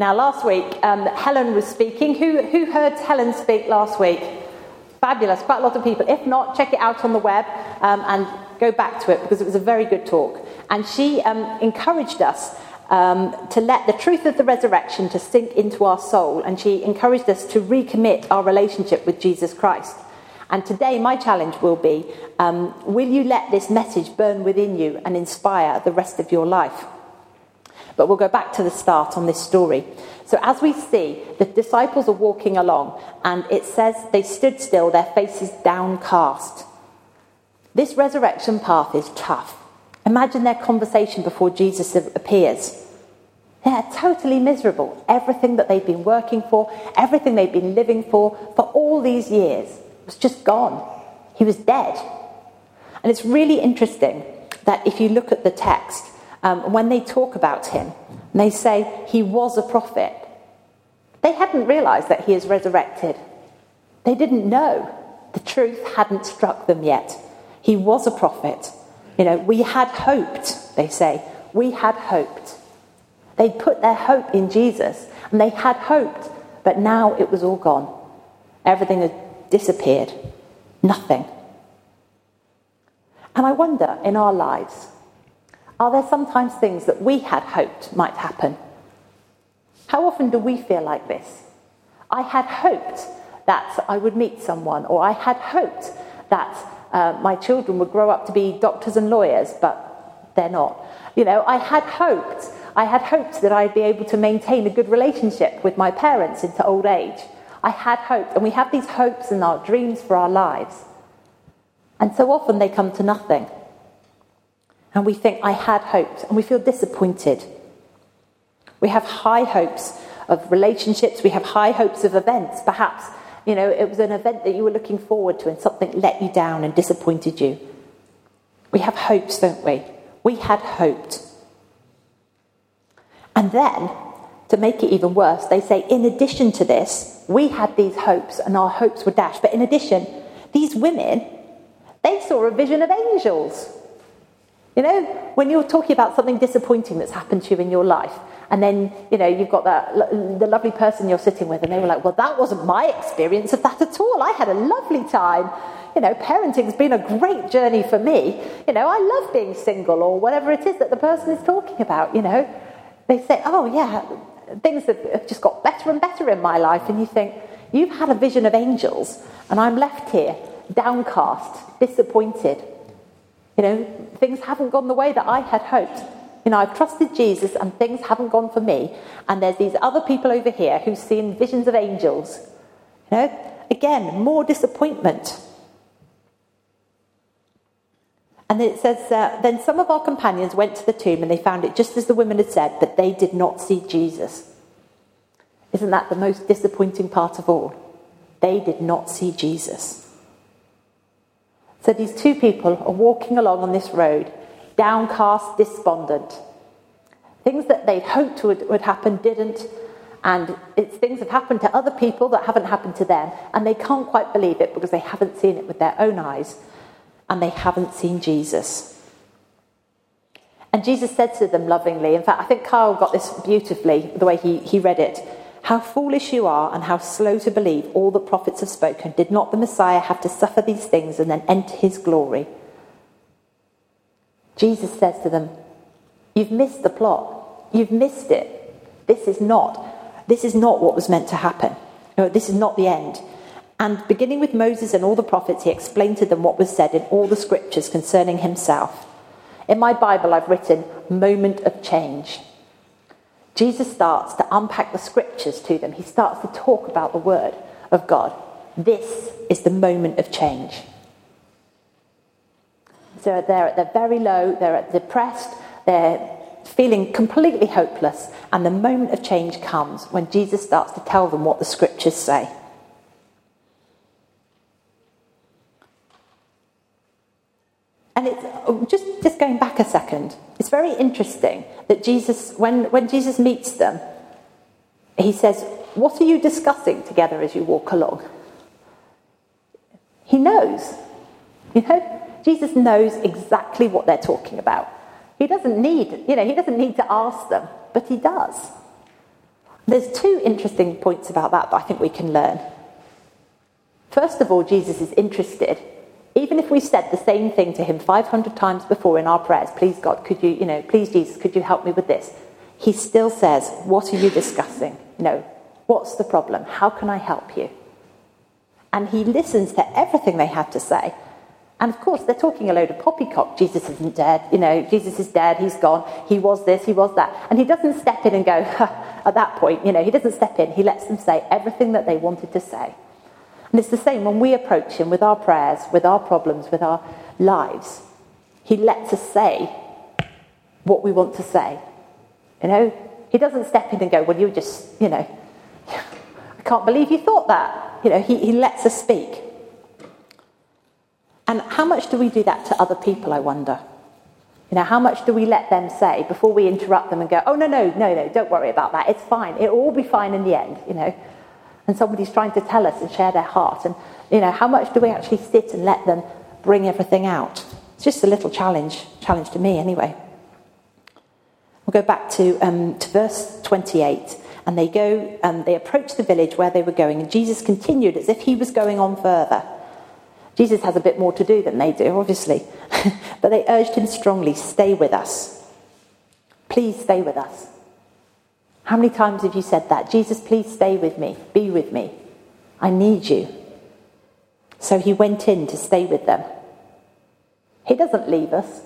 Now, last week, um, Helen was speaking. Who, who heard Helen speak last week? Fabulous, quite a lot of people. If not, check it out on the web um, and go back to it because it was a very good talk. And she um, encouraged us um, to let the truth of the resurrection to sink into our soul, and she encouraged us to recommit our relationship with Jesus Christ. And today, my challenge will be um, will you let this message burn within you and inspire the rest of your life? But we'll go back to the start on this story. So, as we see, the disciples are walking along, and it says they stood still, their faces downcast. This resurrection path is tough. Imagine their conversation before Jesus appears. They're totally miserable. Everything that they've been working for, everything they've been living for, for all these years, was just gone. He was dead. And it's really interesting that if you look at the text, um, when they talk about him, they say he was a prophet. They hadn't realized that he is resurrected. They didn't know. The truth hadn't struck them yet. He was a prophet. You know, we had hoped, they say. We had hoped. They'd put their hope in Jesus and they had hoped, but now it was all gone. Everything had disappeared. Nothing. And I wonder in our lives, are there sometimes things that we had hoped might happen? How often do we feel like this? I had hoped that I would meet someone, or I had hoped that uh, my children would grow up to be doctors and lawyers, but they're not. You know, I had hoped, I had hoped that I'd be able to maintain a good relationship with my parents into old age. I had hoped, and we have these hopes and our dreams for our lives. And so often they come to nothing. And we think, I had hoped, and we feel disappointed. We have high hopes of relationships, we have high hopes of events. Perhaps, you know, it was an event that you were looking forward to, and something let you down and disappointed you. We have hopes, don't we? We had hoped. And then, to make it even worse, they say, in addition to this, we had these hopes and our hopes were dashed. But in addition, these women, they saw a vision of angels. You know, when you're talking about something disappointing that's happened to you in your life, and then, you know, you've got that, the lovely person you're sitting with, and they were like, well, that wasn't my experience of that at all. I had a lovely time. You know, parenting's been a great journey for me. You know, I love being single or whatever it is that the person is talking about, you know. They say, oh, yeah, things have just got better and better in my life. And you think, you've had a vision of angels, and I'm left here downcast, disappointed. You know, things haven't gone the way that I had hoped. You know, I've trusted Jesus and things haven't gone for me. And there's these other people over here who've seen visions of angels. You know, again, more disappointment. And then it says, uh, then some of our companions went to the tomb and they found it just as the women had said, but they did not see Jesus. Isn't that the most disappointing part of all? They did not see Jesus. So these two people are walking along on this road, downcast, despondent. Things that they'd hoped would, would happen didn't, and it's things have happened to other people that haven't happened to them, and they can't quite believe it because they haven't seen it with their own eyes and they haven't seen Jesus. And Jesus said to them lovingly, in fact, I think Kyle got this beautifully, the way he, he read it. How foolish you are, and how slow to believe all the prophets have spoken. Did not the Messiah have to suffer these things and then enter his glory? Jesus says to them, You've missed the plot. You've missed it. This is not, this is not what was meant to happen. No, this is not the end. And beginning with Moses and all the prophets, he explained to them what was said in all the scriptures concerning himself. In my Bible, I've written moment of change. Jesus starts to unpack the scriptures to them. He starts to talk about the word of God. This is the moment of change. So they're at their very low, they're depressed, they're feeling completely hopeless, and the moment of change comes when Jesus starts to tell them what the scriptures say. And it's oh, just, just going back a second, it's very interesting that Jesus, when, when Jesus meets them, he says, What are you discussing together as you walk along? He knows. You know, Jesus knows exactly what they're talking about. He doesn't need, you know, he doesn't need to ask them, but he does. there's two interesting points about that that I think we can learn. First of all, Jesus is interested. Even if we said the same thing to him 500 times before in our prayers, please God, could you, you know, please Jesus, could you help me with this? He still says, what are you discussing? No. what's the problem? How can I help you? And he listens to everything they had to say. And of course, they're talking a load of poppycock. Jesus isn't dead. You know, Jesus is dead. He's gone. He was this. He was that. And he doesn't step in and go, at that point, you know, he doesn't step in. He lets them say everything that they wanted to say. And it's the same when we approach him with our prayers, with our problems, with our lives. He lets us say what we want to say. You know, he doesn't step in and go, well, you just, you know, I can't believe you thought that. You know, he, he lets us speak. And how much do we do that to other people, I wonder? You know, how much do we let them say before we interrupt them and go, oh, no, no, no, no, don't worry about that. It's fine. It'll all be fine in the end, you know and somebody's trying to tell us and share their heart. And, you know, how much do we actually sit and let them bring everything out? It's just a little challenge, challenge to me anyway. We'll go back to, um, to verse 28. And they go and they approach the village where they were going. And Jesus continued as if he was going on further. Jesus has a bit more to do than they do, obviously. but they urged him strongly stay with us. Please stay with us. How many times have you said that? Jesus, please stay with me, be with me. I need you. So he went in to stay with them. He doesn't leave us.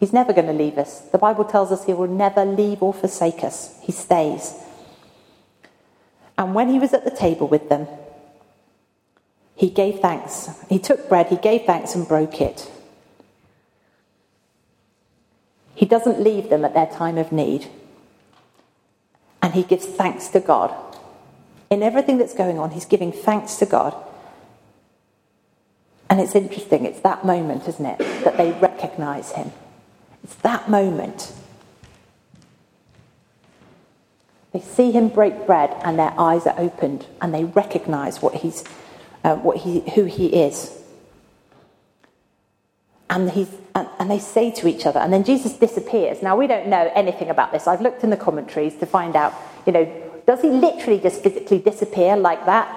He's never going to leave us. The Bible tells us he will never leave or forsake us. He stays. And when he was at the table with them, he gave thanks. He took bread, he gave thanks and broke it. He doesn't leave them at their time of need and he gives thanks to God. In everything that's going on, he's giving thanks to God. And it's interesting, it's that moment, isn't it, that they recognize him. It's that moment. They see him break bread and their eyes are opened and they recognize what he's, uh, what he, who he is. And, he's, and, and they say to each other, and then Jesus disappears. Now, we don't know anything about this. I've looked in the commentaries to find out, you know, does he literally just physically disappear like that?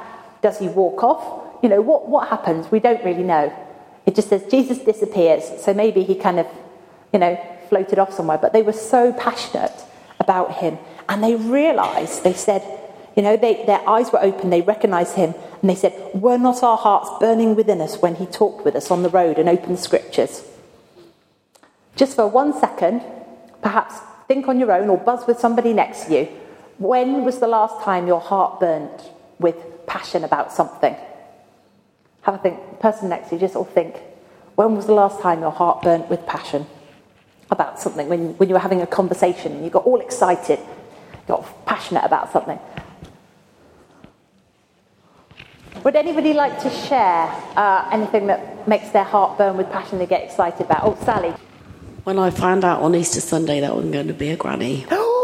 Does he walk off? You know, what, what happens? We don't really know. It just says Jesus disappears, so maybe he kind of, you know, floated off somewhere. But they were so passionate about him, and they realized, they said, you know, they, their eyes were open, they recognized him, and they said, Were not our hearts burning within us when he talked with us on the road and opened the scriptures? Just for one second, perhaps think on your own or buzz with somebody next to you. When was the last time your heart burnt with passion about something? Have a think, person next to you, just all think, when was the last time your heart burnt with passion about something? When, when you were having a conversation and you got all excited, got passionate about something. Would anybody like to share uh, anything that makes their heart burn with passion they get excited about? Oh, Sally. When I found out on Easter Sunday that I'm going to be a granny. oh.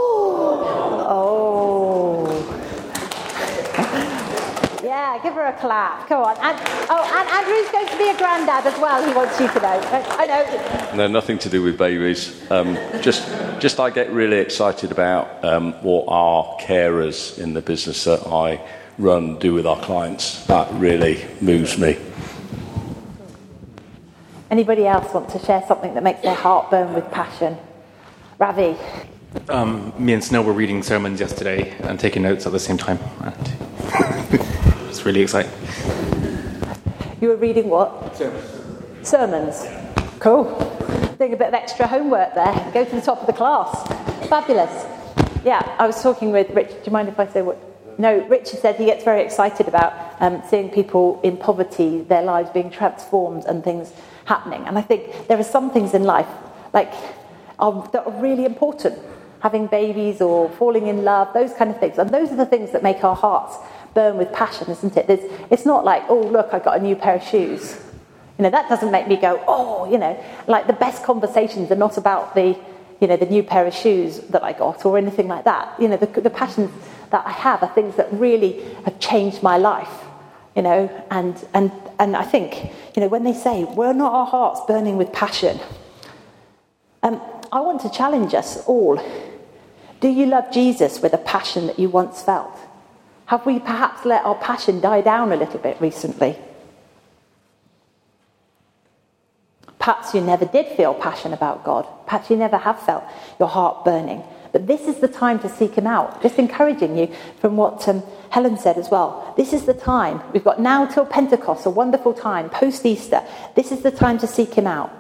Yeah, give her a clap. Come on. And, oh, and Andrew's going to be a granddad as well. He wants you to know. I know. No, nothing to do with babies. Um, just, just I get really excited about um, what our carers in the business that I run do with our clients. That really moves me. Anybody else want to share something that makes their heart burn with passion? Ravi. Um, me and Snow were reading sermons yesterday and taking notes at the same time. it's really exciting. You were reading what? Sermons. Sermons. Cool. Doing a bit of extra homework there. Go to the top of the class. Fabulous. Yeah, I was talking with Rich. Do you mind if I say what no, Richard said he gets very excited about um, seeing people in poverty, their lives being transformed and things happening. And I think there are some things in life like that are really important. Having babies or falling in love, those kind of things. And those are the things that make our hearts burn with passion, isn't it? There's, it's not like, oh, look, I got a new pair of shoes. You know, that doesn't make me go, oh, you know, like the best conversations are not about the, you know, the new pair of shoes that I got or anything like that. You know, the, the that I have are things that really have changed my life, you know, and, and, and I think, you know, when they say, we're not our hearts burning with passion, um, I want to challenge us all. Do you love Jesus with a passion that you once felt? Have we perhaps let our passion die down a little bit recently? Perhaps you never did feel passion about God. Perhaps you never have felt your heart burning. But this is the time to seek Him out. Just encouraging you from what um, Helen said as well. This is the time. We've got now till Pentecost, a wonderful time, post Easter. This is the time to seek Him out.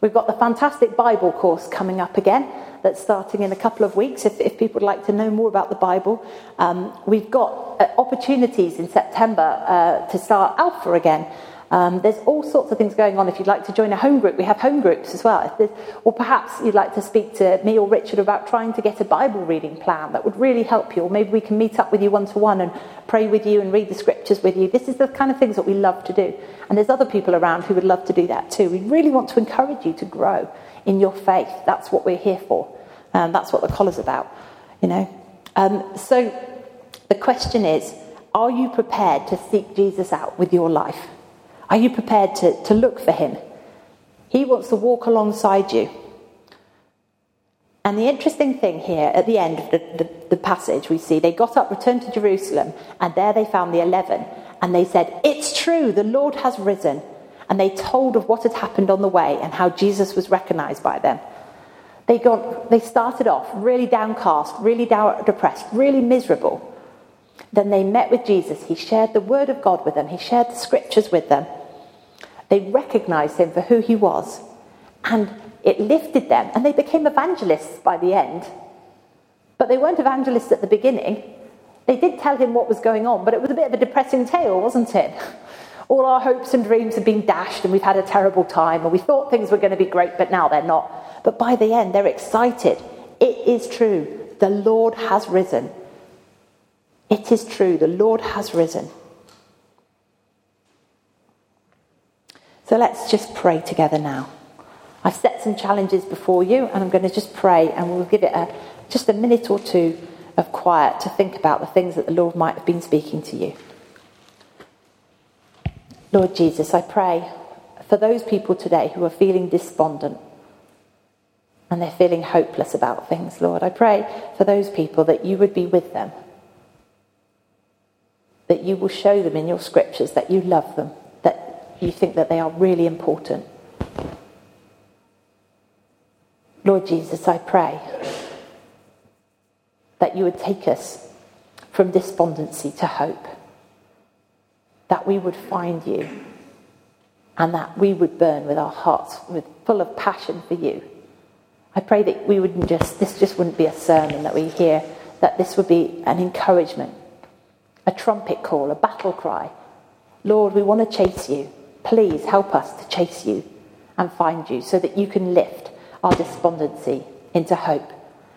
We've got the fantastic Bible course coming up again that's starting in a couple of weeks if, if people would like to know more about the Bible. Um, we've got uh, opportunities in September uh, to start Alpha again. Um, there's all sorts of things going on. If you'd like to join a home group, we have home groups as well. Or perhaps you'd like to speak to me or Richard about trying to get a Bible reading plan that would really help you. Or maybe we can meet up with you one to one and pray with you and read the scriptures with you. This is the kind of things that we love to do. And there's other people around who would love to do that too. We really want to encourage you to grow in your faith. That's what we're here for. Um, that's what the collar's about, you know. Um, so the question is, are you prepared to seek Jesus out with your life? Are you prepared to, to look for him? He wants to walk alongside you. And the interesting thing here at the end of the, the, the, passage, we see they got up, returned to Jerusalem, and there they found the eleven. And they said, It's true, the Lord has risen. And they told of what had happened on the way and how Jesus was recognized by them. They, got, they started off really downcast, really down, depressed, really miserable. Then they met with Jesus. He shared the word of God with them, he shared the scriptures with them. They recognized him for who he was. And it lifted them. And they became evangelists by the end. But they weren't evangelists at the beginning. They did tell him what was going on, but it was a bit of a depressing tale, wasn't it? All our hopes and dreams have been dashed, and we've had a terrible time, and we thought things were going to be great, but now they're not. But by the end, they're excited. It is true. The Lord has risen. It is true. The Lord has risen. So let's just pray together now. I've set some challenges before you, and I'm going to just pray, and we'll give it a, just a minute or two of quiet to think about the things that the Lord might have been speaking to you. Lord Jesus, I pray for those people today who are feeling despondent and they're feeling hopeless about things, Lord. I pray for those people that you would be with them, that you will show them in your scriptures that you love them, you think that they are really important. Lord Jesus, I pray that you would take us from despondency to hope, that we would find you, and that we would burn with our hearts with full of passion for you. I pray that we wouldn't just this just wouldn't be a sermon that we hear, that this would be an encouragement, a trumpet call, a battle cry. Lord, we want to chase you. Please help us to chase you and find you so that you can lift our despondency into hope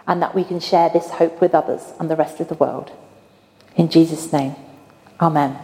and that we can share this hope with others and the rest of the world. In Jesus' name, Amen.